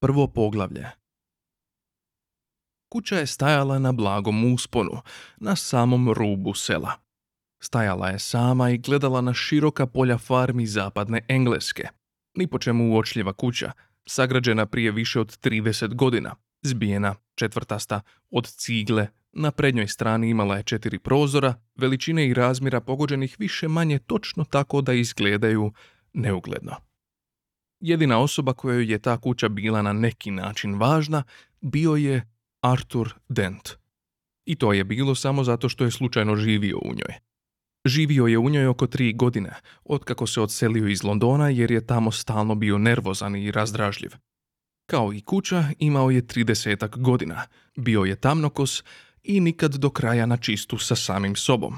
Prvo poglavlje. Kuća je stajala na blagom usponu, na samom rubu sela. Stajala je sama i gledala na široka polja farmi zapadne Engleske. Ni po čemu uočljiva kuća, sagrađena prije više od 30 godina, zbijena, četvrtasta, od cigle, na prednjoj strani imala je četiri prozora, veličine i razmjera pogođenih više manje točno tako da izgledaju neugledno. Jedina osoba kojoj je ta kuća bila na neki način važna bio je Arthur Dent. I to je bilo samo zato što je slučajno živio u njoj. Živio je u njoj oko tri godine, otkako se odselio iz Londona jer je tamo stalno bio nervozan i razdražljiv. Kao i kuća, imao je tridesetak godina, bio je tamnokos i nikad do kraja na čistu sa samim sobom.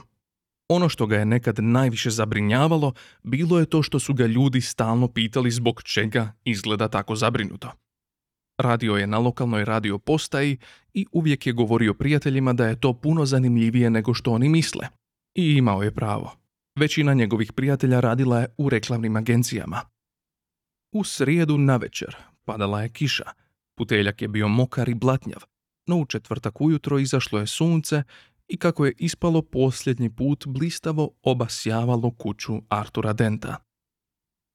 Ono što ga je nekad najviše zabrinjavalo bilo je to što su ga ljudi stalno pitali zbog čega izgleda tako zabrinuto. Radio je na lokalnoj radio postaji i uvijek je govorio prijateljima da je to puno zanimljivije nego što oni misle. I imao je pravo. Većina njegovih prijatelja radila je u reklamnim agencijama. U srijedu na večer padala je kiša. Puteljak je bio mokar i blatnjav, no u četvrtak ujutro izašlo je sunce i kako je ispalo posljednji put blistavo obasjavalo kuću Artura Denta.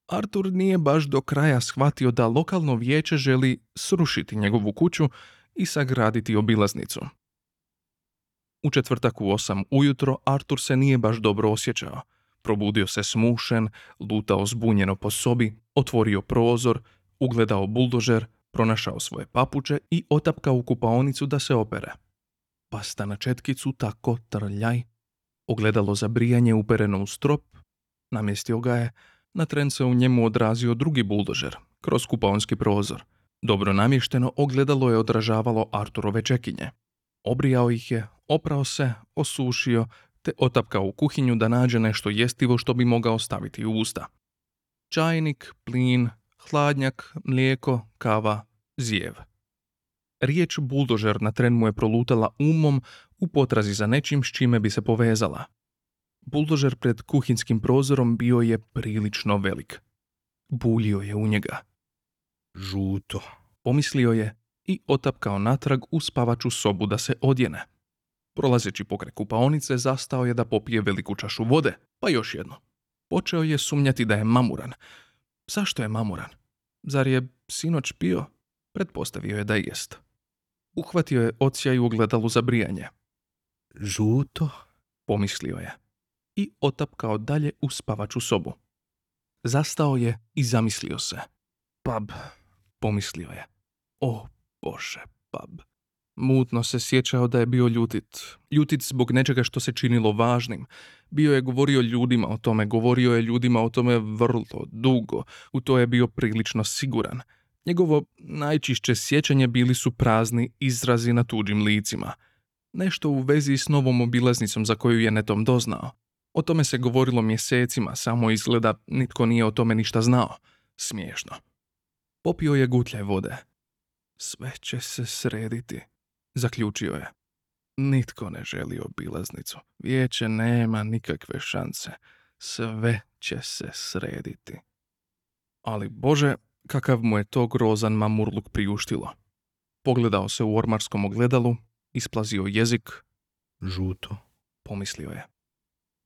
Artur nije baš do kraja shvatio da lokalno vijeće želi srušiti njegovu kuću i sagraditi obilaznicu. U četvrtak u osam ujutro Artur se nije baš dobro osjećao. Probudio se smušen, lutao zbunjeno po sobi, otvorio prozor, ugledao buldožer, pronašao svoje papuče i otapkao u kupaonicu da se opere. Pasta na četkicu tako trljaj, ogledalo za brijanje upereno u strop, namjestio ga je, na tren se u njemu odrazio drugi buldožer, kroz kupaonski prozor. Dobro namješteno ogledalo je odražavalo Arturove čekinje. Obrijao ih je, oprao se, osušio, te otapkao u kuhinju da nađe nešto jestivo što bi mogao staviti u usta. Čajnik, plin, hladnjak, mlijeko, kava, zijev. Riječ buldožer na tren mu je prolutala umom u potrazi za nečim s čime bi se povezala. Buldožer pred kuhinskim prozorom bio je prilično velik. Buljio je u njega. Žuto, pomislio je i otapkao natrag u spavaču sobu da se odjene. Prolazeći pokraj kupaonice zastao je da popije veliku čašu vode, pa još jedno. Počeo je sumnjati da je mamuran. Zašto je mamuran? Zar je sinoć pio? Pretpostavio je da jest. Uhvatio je odsjaj u ogledalu za brijanje. Žuto, pomislio je. I otapkao dalje u spavaču sobu. Zastao je i zamislio se. Pub, pomislio je. O, bože, pub. Mutno se sjećao da je bio ljutit. Ljutit zbog nečega što se činilo važnim. Bio je govorio ljudima o tome, govorio je ljudima o tome vrlo dugo. U to je bio prilično siguran. Njegovo najčišće sjećanje bili su prazni izrazi na tuđim licima. Nešto u vezi s novom obilaznicom za koju je netom doznao. O tome se govorilo mjesecima, samo izgleda nitko nije o tome ništa znao. Smiješno. Popio je gutljaj vode. Sve će se srediti, zaključio je. Nitko ne želi obilaznicu. Vijeće nema nikakve šanse. Sve će se srediti. Ali Bože, kakav mu je to grozan mamurluk priuštilo. Pogledao se u ormarskom ogledalu, isplazio jezik. Žuto, pomislio je.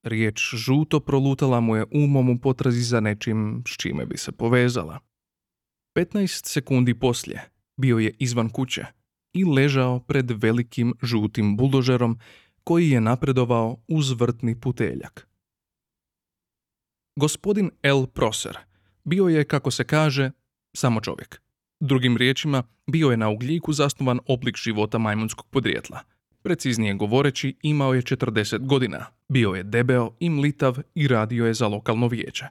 Riječ žuto prolutala mu je umom u potrazi za nečim s čime bi se povezala. 15 sekundi poslije bio je izvan kuće i ležao pred velikim žutim buldožerom koji je napredovao uz vrtni puteljak. Gospodin L. Proser bio je, kako se kaže, samo čovjek. Drugim riječima, bio je na ugljiku zasnovan oblik života majmunskog podrijetla. Preciznije govoreći, imao je 40 godina, bio je debeo i mlitav i radio je za lokalno vijeće.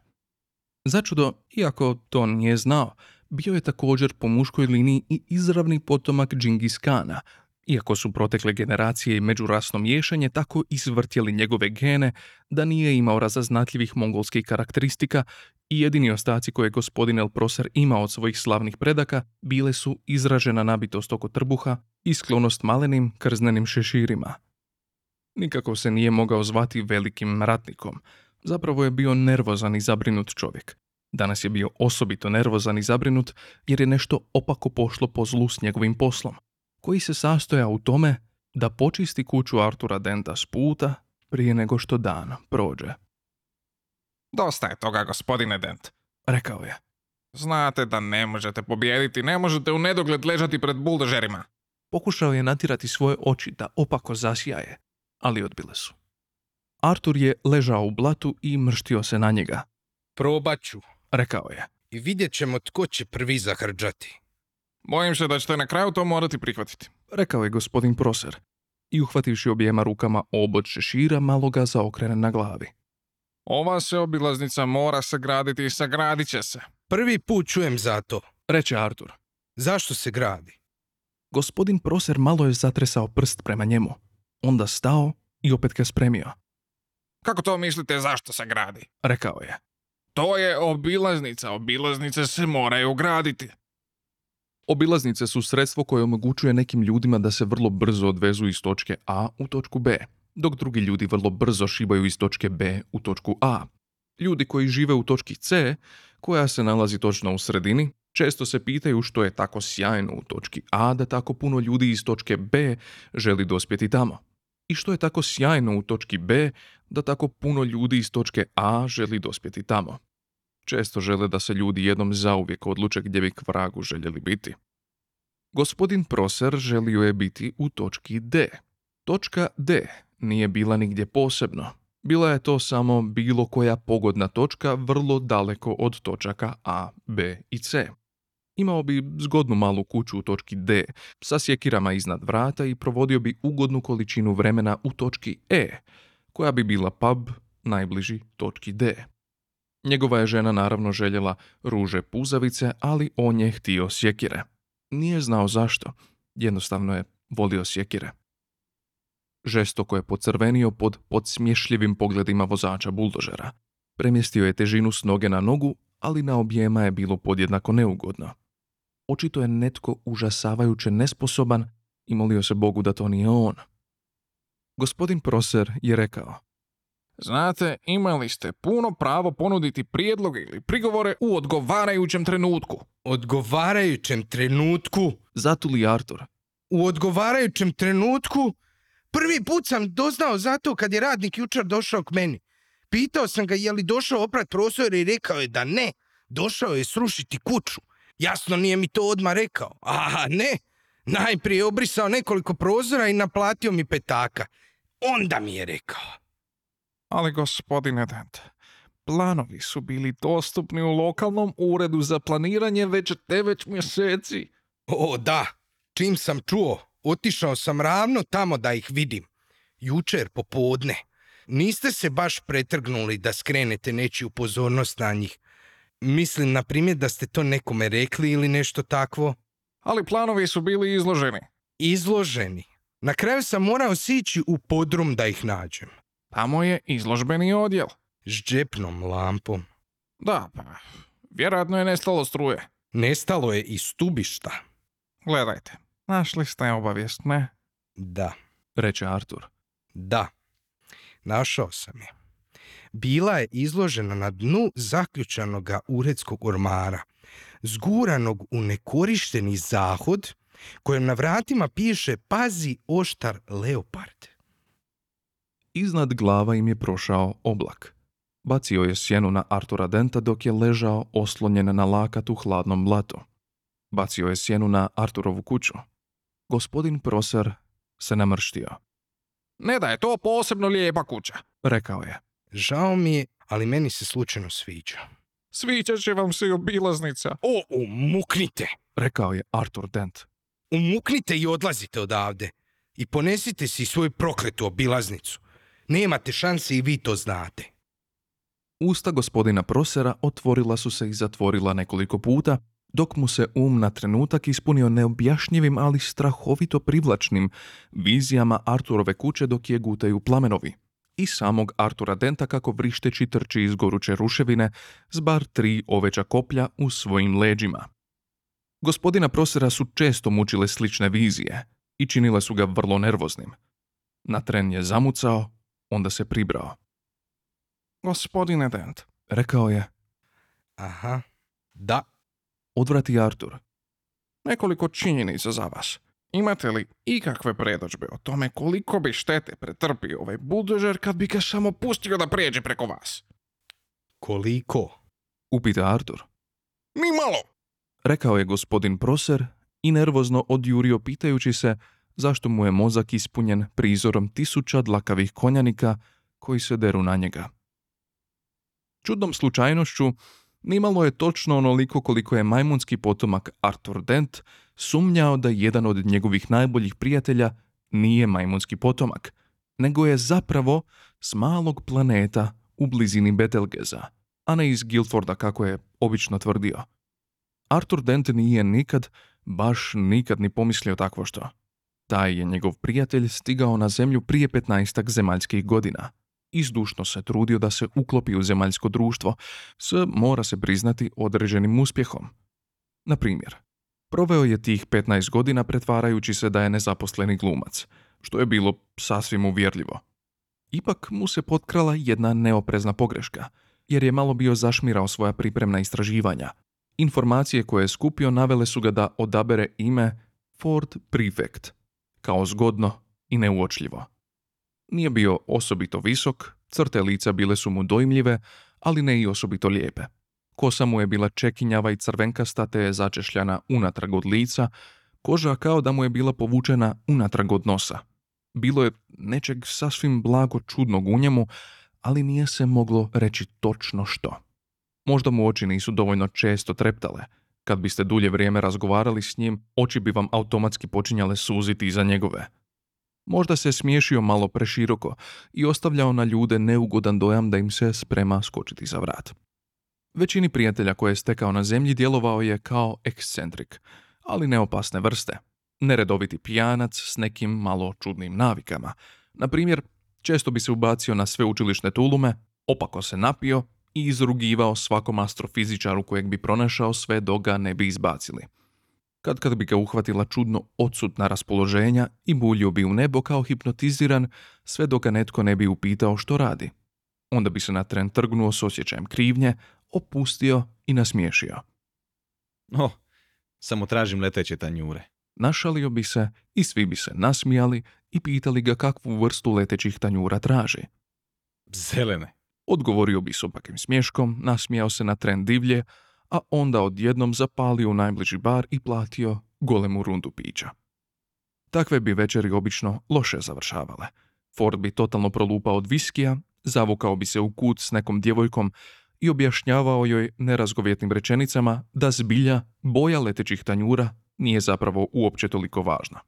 Začudo, iako to nije znao, bio je također po muškoj liniji i izravni potomak Džingis Kana, iako su protekle generacije i međurasno miješanje tako izvrtjeli njegove gene da nije imao razaznatljivih mongolskih karakteristika i jedini ostaci koje gospodin El Proser ima od svojih slavnih predaka bile su izražena nabitost oko trbuha i sklonost malenim krznenim šeširima. Nikako se nije mogao zvati velikim ratnikom, zapravo je bio nervozan i zabrinut čovjek. Danas je bio osobito nervozan i zabrinut jer je nešto opako pošlo po zlu s njegovim poslom, koji se sastoja u tome da počisti kuću Artura Denta s puta prije nego što dan prođe. Dosta je toga, gospodine Dent. Rekao je. Znate da ne možete pobijediti, ne možete u nedogled ležati pred buldožerima. Pokušao je natirati svoje oči da opako zasjaje, ali odbile su. Artur je ležao u blatu i mrštio se na njega. Probat ću Rekao je. i vidjet ćemo tko će prvi zahrđati. Bojim se da ćete na kraju to morati prihvatiti. Rekao je gospodin Proser. I uhvativši objema rukama obod šešira, malo ga zaokrene na glavi. Ova se obilaznica mora sagraditi i sagradit će se. Prvi put čujem za to. Reče Artur. Zašto se gradi? Gospodin Proser malo je zatresao prst prema njemu. Onda stao i opet ga spremio. Kako to mislite zašto se gradi? Rekao je. To je obilaznica, obilaznice se moraju graditi. Obilaznice su sredstvo koje omogućuje nekim ljudima da se vrlo brzo odvezu iz točke A u točku B, dok drugi ljudi vrlo brzo šibaju iz točke B u točku A. Ljudi koji žive u točki C, koja se nalazi točno u sredini, često se pitaju što je tako sjajno u točki A da tako puno ljudi iz točke B želi dospjeti tamo. I što je tako sjajno u točki B da tako puno ljudi iz točke A želi dospjeti tamo. Često žele da se ljudi jednom zauvijek odluče gdje bi k vragu željeli biti. Gospodin Proser želio je biti u točki D. Točka D nije bila nigdje posebno. Bila je to samo bilo koja pogodna točka vrlo daleko od točaka A, B i C. Imao bi zgodnu malu kuću u točki D sa sjekirama iznad vrata i provodio bi ugodnu količinu vremena u točki E, koja bi bila pub najbliži točki D. Njegova je žena naravno željela ruže puzavice, ali on je htio sjekire. Nije znao zašto, jednostavno je volio sjekire. Žestoko je pocrvenio pod podsmješljivim pogledima vozača buldožera. Premjestio je težinu s noge na nogu, ali na objema je bilo podjednako neugodno. Očito je netko užasavajuće nesposoban i molio se Bogu da to nije on. Gospodin Proser je rekao, Znate, imali ste puno pravo ponuditi prijedloge ili prigovore u odgovarajućem trenutku. Odgovarajućem trenutku, zatuli Artur. u odgovarajućem trenutku, prvi put sam doznao zato kad je radnik jučer došao k meni. Pitao sam ga je li došao oprat prostor i rekao je da ne, došao je srušiti kuću. Jasno nije mi to odmah rekao. A ne, najprije je obrisao nekoliko prozora i naplatio mi petaka. Onda mi je rekao. Ali gospodine Dent, planovi su bili dostupni u lokalnom uredu za planiranje već devet mjeseci. O, da, čim sam čuo, otišao sam ravno tamo da ih vidim. Jučer popodne. Niste se baš pretrgnuli da skrenete nečiju pozornost na njih. Mislim, na primjer, da ste to nekome rekli ili nešto takvo. Ali planovi su bili izloženi. Izloženi. Na kraju sam morao sići u podrum da ih nađem. Tamo je izložbeni odjel. S džepnom lampom. Da, pa, vjerojatno je nestalo struje. Nestalo je i stubišta. Gledajte, našli ste obavijest, ne? Da, reče Artur. da. Našao sam je. Bila je izložena na dnu zaključanoga uredskog ormara, zguranog u nekorišteni zahod, kojem na vratima piše pazi oštar leopard. Iznad glava im je prošao oblak. Bacio je sjenu na Artura Denta dok je ležao oslonjen na lakat u hladnom blatu. Bacio je sjenu na Arturovu kuću. Gospodin Proser se namrštio. Ne da je to posebno lijepa kuća. Rekao je. Žao mi je, ali meni se slučajno sviđa. Sviđat će vam se i obilaznica. O, umuknite! Rekao je Artur Dent. Umuknite i odlazite odavde. I ponesite si svoju prokletu obilaznicu. Nemate šanse i vi to znate. Usta gospodina Prosera otvorila su se i zatvorila nekoliko puta, dok mu se um na trenutak ispunio neobjašnjivim, ali strahovito privlačnim vizijama Arturove kuće dok je gutaju plamenovi i samog Artura Denta kako vrišteći trči iz goruće ruševine s bar tri oveća koplja u svojim leđima. Gospodina Prosera su često mučile slične vizije i činile su ga vrlo nervoznim. Na tren je zamucao, onda se pribrao. Gospodine Dent, Rekao je, Aha. Da. Odvrati Artur. Nekoliko činjenica za vas. Imate li ikakve predođbe o tome koliko bi štete pretrpio ovaj buldožer kad bi ga samo pustio da prijeđe preko vas? Koliko? Upita Artur. Ni malo! Rekao je gospodin Proser i nervozno odjurio pitajući se zašto mu je mozak ispunjen prizorom tisuća dlakavih konjanika koji se deru na njega. Čudnom slučajnošću, nimalo je točno onoliko koliko je majmunski potomak Arthur Dent sumnjao da jedan od njegovih najboljih prijatelja nije majmunski potomak, nego je zapravo s malog planeta u blizini Betelgeza, a ne iz Guildforda kako je obično tvrdio. Arthur Dent nije nikad, baš nikad ni pomislio takvo što. Taj je njegov prijatelj stigao na zemlju prije 15 zemaljskih godina. Izdušno se trudio da se uklopi u zemaljsko društvo, s, mora se priznati, određenim uspjehom. Na primjer, proveo je tih 15 godina pretvarajući se da je nezaposleni glumac, što je bilo sasvim uvjerljivo. Ipak mu se potkrala jedna neoprezna pogreška, jer je malo bio zašmirao svoja pripremna istraživanja. Informacije koje je skupio navele su ga da odabere ime Ford Prefect, kao zgodno i neuočljivo. Nije bio osobito visok, crte lica bile su mu dojmljive, ali ne i osobito lijepe. Kosa mu je bila čekinjava i crvenkasta te je začešljana unatrag od lica, koža kao da mu je bila povučena unatrag od nosa. Bilo je nečeg sasvim blago čudnog u njemu, ali nije se moglo reći točno što. Možda mu oči nisu dovoljno često treptale. Kad biste dulje vrijeme razgovarali s njim, oči bi vam automatski počinjale suziti iza njegove. Možda se smiješio malo preširoko i ostavljao na ljude neugodan dojam da im se sprema skočiti za vrat. Većini prijatelja koje je stekao na zemlji djelovao je kao ekscentrik, ali neopasne vrste. Neredoviti pijanac s nekim malo čudnim navikama. Na primjer, često bi se ubacio na sveučilišne tulume, opako se napio i izrugivao svakom astrofizičaru kojeg bi pronašao sve dok ga ne bi izbacili. Kad kad bi ga uhvatila čudno odsutna raspoloženja i buljio bi u nebo kao hipnotiziran sve dok ga netko ne bi upitao što radi. Onda bi se na tren trgnuo s osjećajem krivnje, opustio i nasmiješio. No, samo tražim leteće tanjure. Našalio bi se i svi bi se nasmijali i pitali ga kakvu vrstu letećih tanjura traži. Zelene. Odgovorio bi s opakim smješkom, nasmijao se na tren divlje, a onda odjednom zapalio u najbliži bar i platio golemu rundu pića. Takve bi večeri obično loše završavale. Ford bi totalno prolupao od viskija, zavukao bi se u kut s nekom djevojkom i objašnjavao joj nerazgovjetnim rečenicama da zbilja boja letećih tanjura nije zapravo uopće toliko važna.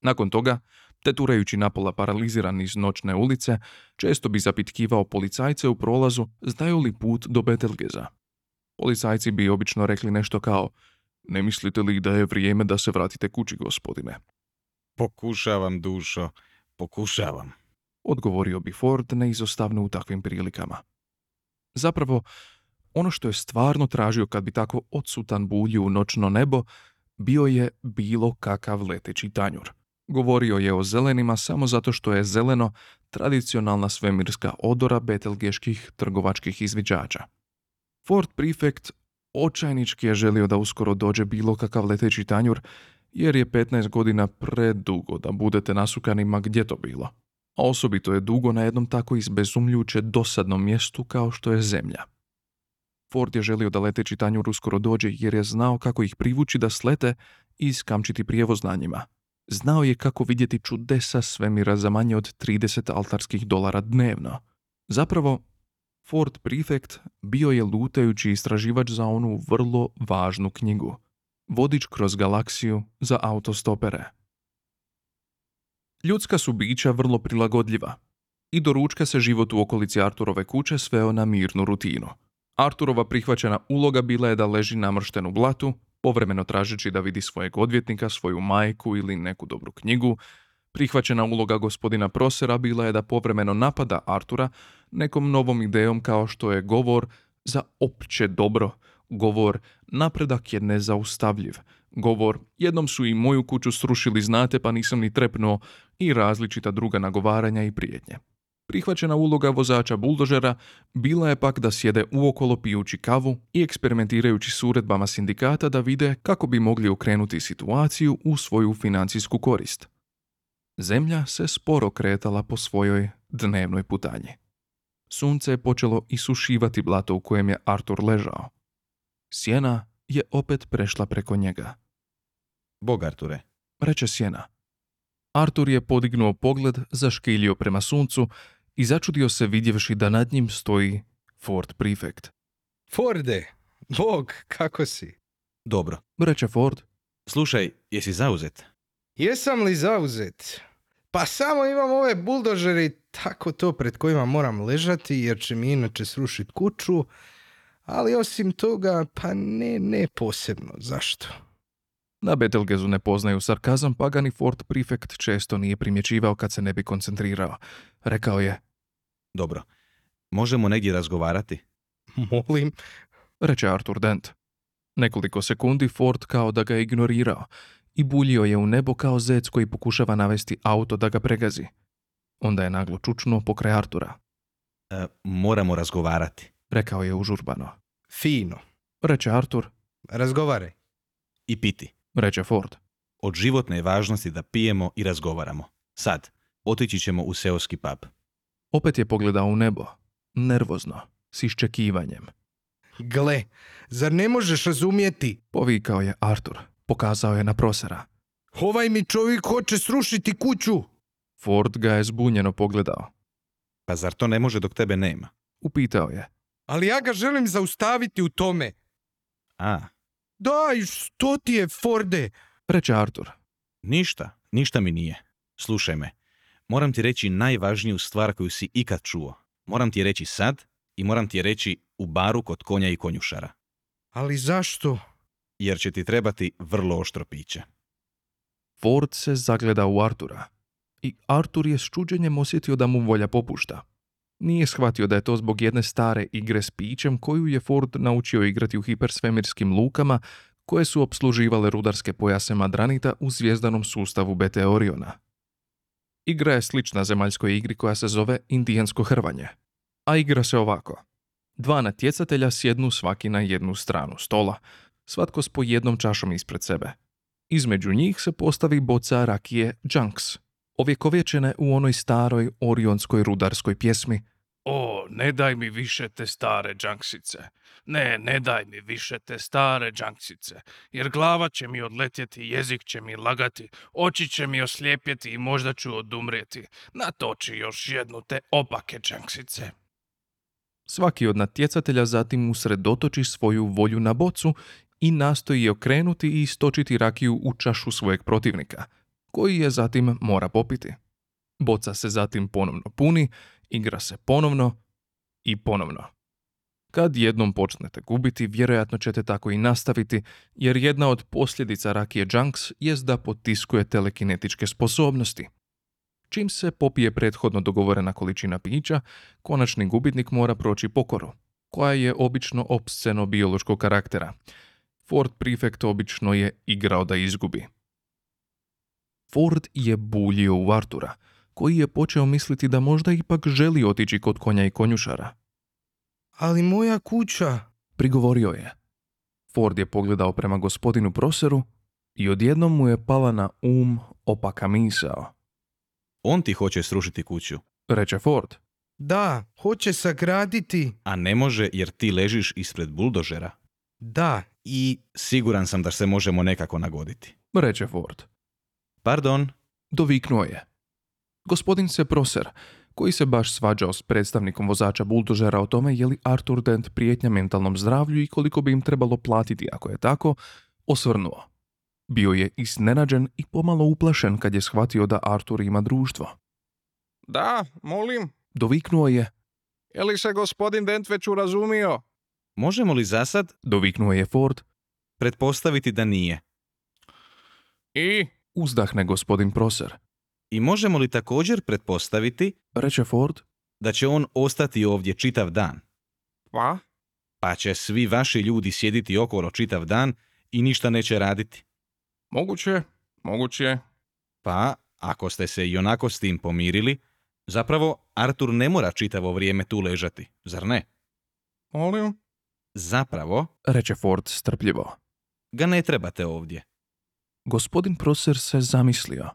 Nakon toga, teturajući napola paraliziran iz noćne ulice, često bi zapitkivao policajce u prolazu znaju li put do Betelgeza. Policajci bi obično rekli nešto kao Ne mislite li da je vrijeme da se vratite kući, gospodine? Pokušavam, dušo, pokušavam. Odgovorio bi Ford neizostavno u takvim prilikama. Zapravo, ono što je stvarno tražio kad bi tako odsutan buljio u noćno nebo, bio je bilo kakav leteći tanjur. Govorio je o zelenima samo zato što je zeleno tradicionalna svemirska odora betelgeških trgovačkih izviđača. Ford Prefect očajnički je želio da uskoro dođe bilo kakav leteći tanjur, jer je 15 godina predugo da budete nasukani ma gdje to bilo. A osobito je dugo na jednom tako izbezumljuće dosadnom mjestu kao što je zemlja. Ford je želio da leteći tanjur uskoro dođe jer je znao kako ih privući da slete i iskamčiti prijevoz na njima. Znao je kako vidjeti čudesa svemira za manje od 30 altarskih dolara dnevno. Zapravo, Ford Prefect bio je lutajući istraživač za onu vrlo važnu knjigu. Vodič kroz galaksiju za autostopere. Ljudska su bića vrlo prilagodljiva. I do ručka se život u okolici Arturove kuće sveo na mirnu rutinu. Arturova prihvaćena uloga bila je da leži namršten blatu, povremeno tražeći da vidi svojeg odvjetnika, svoju majku ili neku dobru knjigu. Prihvaćena uloga gospodina Prosera bila je da povremeno napada Artura nekom novom idejom kao što je govor za opće dobro, govor napredak je nezaustavljiv, govor jednom su i moju kuću srušili znate pa nisam ni trepnuo i različita druga nagovaranja i prijetnje. Prihvaćena uloga vozača buldožera bila je pak da sjede uokolo pijući kavu i eksperimentirajući s uredbama sindikata da vide kako bi mogli okrenuti situaciju u svoju financijsku korist. Zemlja se sporo kretala po svojoj dnevnoj putanji. Sunce je počelo isušivati blato u kojem je Artur ležao. Sjena je opet prešla preko njega. Bog, Arture. Reče Sjena. Artur je podignuo pogled, zaškilio prema suncu i začudio se vidjevši da nad njim stoji Ford Prefect. Forde, Bog, kako si? Dobro. Reče Ford, Slušaj, jesi zauzet? Jesam li zauzet? Pa samo imam ove buldožeri tako to pred kojima moram ležati jer će mi inače srušit kuću, ali osim toga pa ne, ne posebno. Zašto? Na Betelgezu ne poznaju sarkazam, pa ga ni Ford Prefect često nije primjećivao kad se ne bi koncentrirao. Rekao je, Dobro. Možemo negdje razgovarati? Molim. reče Artur Dent. Nekoliko sekundi Ford kao da ga je ignorirao i buljio je u nebo kao zec koji pokušava navesti auto da ga pregazi. Onda je naglo čučnuo pokraj Artura. E, moramo razgovarati. Rekao je užurbano. Fino. Reče Artur, Razgovaraj. I piti. reče Ford. Od životne je važnosti da pijemo i razgovaramo. Sad, otići ćemo u seoski pub. Opet je pogledao u nebo, nervozno, s iščekivanjem. Gle, zar ne možeš razumjeti? Povikao je Artur, pokazao je na prosera. Ovaj mi čovjek hoće srušiti kuću. Ford ga je zbunjeno pogledao. Pa zar to ne može dok tebe nema? Upitao je. Ali ja ga želim zaustaviti u tome. A, Daj, što ti je, Forde? Reče Artur. ništa, ništa mi nije. Slušaj me, moram ti reći najvažniju stvar koju si ikad čuo. Moram ti je reći sad i moram ti je reći u baru kod konja i konjušara. Ali zašto? Jer će ti trebati vrlo oštro piće. Ford se zagleda u Artura. I Artur je s čuđenjem osjetio da mu volja popušta. Nije shvatio da je to zbog jedne stare igre s pićem koju je Ford naučio igrati u hipersvemirskim lukama koje su obsluživale rudarske pojase Madranita u zvijezdanom sustavu BT Oriona. Igra je slična zemaljskoj igri koja se zove indijansko hrvanje. A igra se ovako. Dva natjecatelja sjednu svaki na jednu stranu stola, svatko s po jednom čašom ispred sebe. Između njih se postavi boca rakije Junks, ovjekovječene u onoj staroj orionskoj rudarskoj pjesmi O, ne daj mi više te stare džanksice. Ne, ne daj mi više te stare džanksice. Jer glava će mi odletjeti, jezik će mi lagati, oči će mi oslijepjeti i možda ću odumrijeti. Natoči još jednu te opake džanksice. Svaki od natjecatelja zatim usredotoči svoju volju na bocu i nastoji okrenuti i istočiti rakiju u čašu svojeg protivnika, koji je zatim mora popiti. Boca se zatim ponovno puni, igra se ponovno i ponovno. Kad jednom počnete gubiti, vjerojatno ćete tako i nastaviti, jer jedna od posljedica rakije Junks jest da potiskuje telekinetičke sposobnosti. Čim se popije prethodno dogovorena količina pića, konačni gubitnik mora proći pokoru, koja je obično opsceno biološkog karaktera. Ford Prefect obično je igrao da izgubi. Ford je buljio u Artura, koji je počeo misliti da možda ipak želi otići kod konja i konjušara. Ali moja kuća... Prigovorio je. Ford je pogledao prema gospodinu Proseru i odjednom mu je pala na um opaka misao. On ti hoće srušiti kuću, Reče Ford. Da, hoće sagraditi... a ne može jer ti ležiš ispred buldožera. Da, i... Siguran sam da se možemo nekako nagoditi. Reče Ford. Pardon, Doviknuo je. Gospodin se Proser, koji se baš svađao s predstavnikom vozača buldožera o tome je li Arthur Dent prijetnja mentalnom zdravlju i koliko bi im trebalo platiti ako je tako, osvrnuo. Bio je iznenađen i pomalo uplašen kad je shvatio da Artur ima društvo. Da, molim. Doviknuo je, Je li se gospodin Dent već urazumio? možemo li zasad doviknuo je Ford, pretpostaviti da nije? I? uzdahne gospodin Proser. I možemo li također pretpostaviti Reče Ford, da će on ostati ovdje čitav dan? Pa? Pa će svi vaši ljudi sjediti okolo čitav dan i ništa neće raditi. Moguće, moguće. Pa, ako ste se i onako s tim pomirili, Zapravo, Artur ne mora čitavo vrijeme tu ležati, zar ne? Molim? Zapravo, reče Ford strpljivo. ga ne trebate ovdje. Gospodin Proser se zamislio.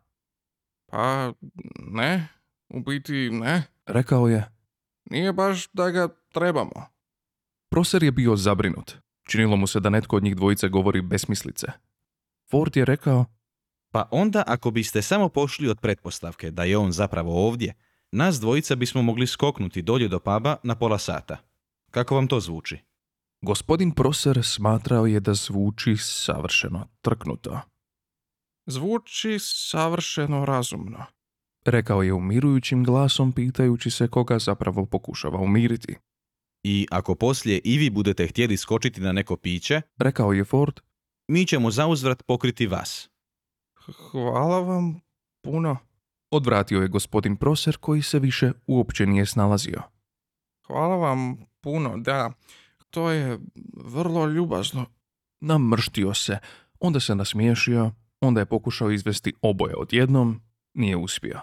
Pa, ne. U biti, ne. Rekao je, Nije baš da ga trebamo. Proser je bio zabrinut. Činilo mu se da netko od njih dvojice govori besmislice. Ford je rekao, Pa onda, ako biste samo pošli od pretpostavke da je on zapravo ovdje, nas dvojica bismo mogli skoknuti dolje do puba na pola sata. Kako vam to zvuči? gospodin Proser smatrao je da zvuči savršeno trknuto. Zvuči savršeno razumno. Rekao je umirujućim glasom pitajući se koga zapravo pokušava umiriti. I ako poslije i vi budete htjeli skočiti na neko piće, Rekao je Ford, mi ćemo zauzvrat pokriti vas. Hvala vam puno. odvratio je gospodin Proser koji se više uopće nije snalazio. Hvala vam puno, da. To je vrlo ljubazno. Namrštio se, onda se nasmiješio, onda je pokušao izvesti oboje odjednom, nije uspio.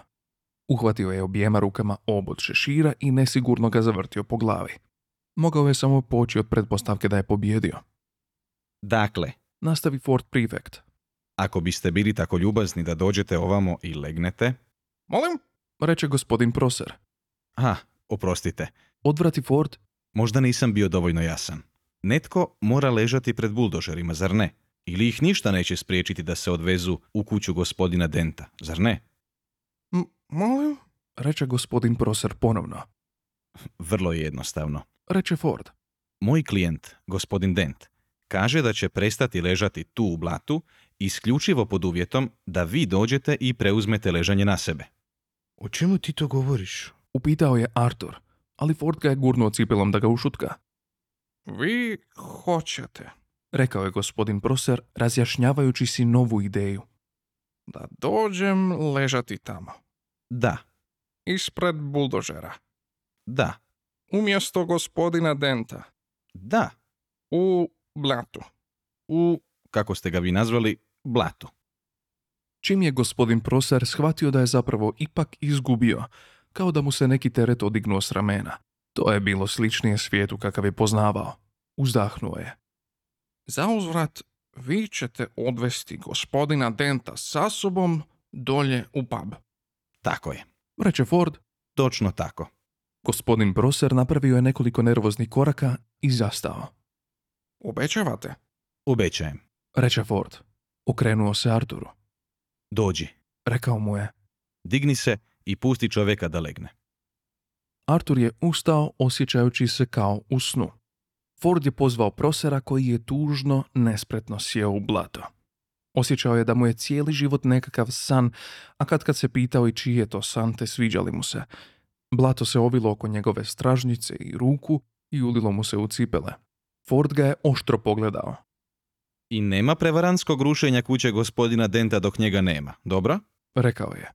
Uhvatio je objema rukama obod šešira i nesigurno ga zavrtio po glavi. Mogao je samo poći od pretpostavke da je pobjedio. Dakle, Nastavi Ford Prefect. ako biste bili tako ljubazni da dođete ovamo i legnete... Molim? Reče gospodin Proser. Aha, oprostite, Odvrati Ford, možda nisam bio dovoljno jasan. Netko mora ležati pred buldožerima, zar ne? Ili ih ništa neće spriječiti da se odvezu u kuću gospodina Denta, zar ne? M- molim? reče gospodin Proser ponovno. Vrlo je jednostavno. Reče Ford. Moj klijent, gospodin Dent, kaže da će prestati ležati tu u blatu isključivo pod uvjetom da vi dođete i preuzmete ležanje na sebe. O čemu ti to govoriš? Upitao je Artur, ali Ford ga je gurnuo cipelom da ga ušutka. Vi hoćete Rekao je gospodin Proser, razjašnjavajući si novu ideju. da dođem ležati tamo. Da, Ispred buldožera. da, Umjesto gospodina Denta. da, U blatu. u, kako ste ga vi nazvali, blatu. Čim je gospodin Proser shvatio da je zapravo ipak izgubio, kao da mu se neki teret odignuo s ramena. To je bilo sličnije svijetu kakav je poznavao. Uzdahnuo je. Zauzvrat, vi ćete odvesti gospodina Denta sa sobom dolje u pub. Tako je, Reče Ford, točno tako. gospodin Proser napravio je nekoliko nervoznih koraka i zastao. Obećavate? Obećajem. Reče Ford. Okrenuo se Arturu. Dođi, Rekao mu je. digni se i pusti čovjeka da legne. Artur je ustao osjećajući se kao u snu. Ford je pozvao prosera koji je tužno, nespretno sjeo u blato. Osjećao je da mu je cijeli život nekakav san, a kad kad se pitao i čiji je to san, te sviđali mu se. Blato se ovilo oko njegove stražnjice i ruku i ulilo mu se u cipele. Ford ga je oštro pogledao. I nema prevarantskog rušenja kuće gospodina Denta dok njega nema, dobro? Rekao je.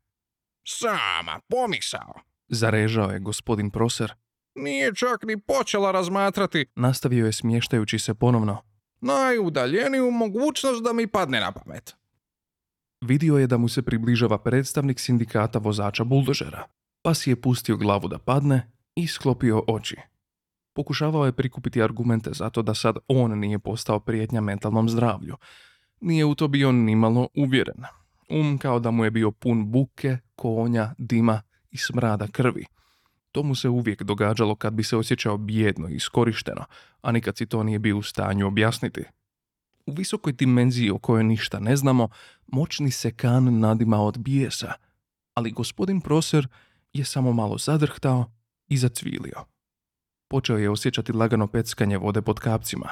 Sama pomisao. Zarežao je gospodin Proser. Nije čak ni počela razmatrati Nastavio je smještajući se ponovno. najudaljeniju mogućnost da mi padne na pamet. Vidio je da mu se približava predstavnik sindikata vozača buldožera, pa si je pustio glavu da padne i sklopio oči. Pokušavao je prikupiti argumente zato da sad on nije postao prijetnja mentalnom zdravlju. Nije u to bio nimalo uvjeren. Um kao da mu je bio pun buke, konja, dima i smrada krvi. To mu se uvijek događalo kad bi se osjećao bijedno i iskorišteno, a nikad si to nije bio u stanju objasniti. U visokoj dimenziji o kojoj ništa ne znamo, moćni se kan nadima od bijesa, ali gospodin Proser je samo malo zadrhtao i zacvilio. Počeo je osjećati lagano peckanje vode pod kapcima.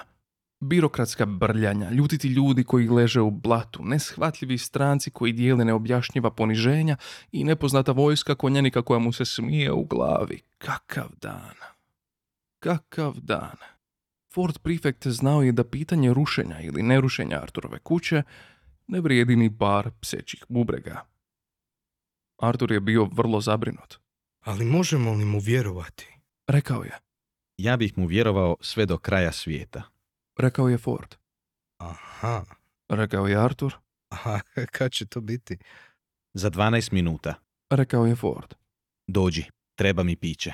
Birokratska brljanja, ljutiti ljudi koji leže u blatu, neshvatljivi stranci koji dijele neobjašnjiva poniženja i nepoznata vojska konjenika koja mu se smije u glavi. Kakav dan. Kakav dan. Ford Prefect znao je da pitanje rušenja ili nerušenja Arturove kuće ne vrijedi ni par psećih bubrega. Artur je bio vrlo zabrinut. Ali možemo li mu vjerovati? Rekao je. Ja bih mu vjerovao sve do kraja svijeta. Rekao je Ford. Aha, Rekao je Artur. aha, kad će to biti? Za 12 minuta. Rekao je Ford. Dođi, treba mi piće.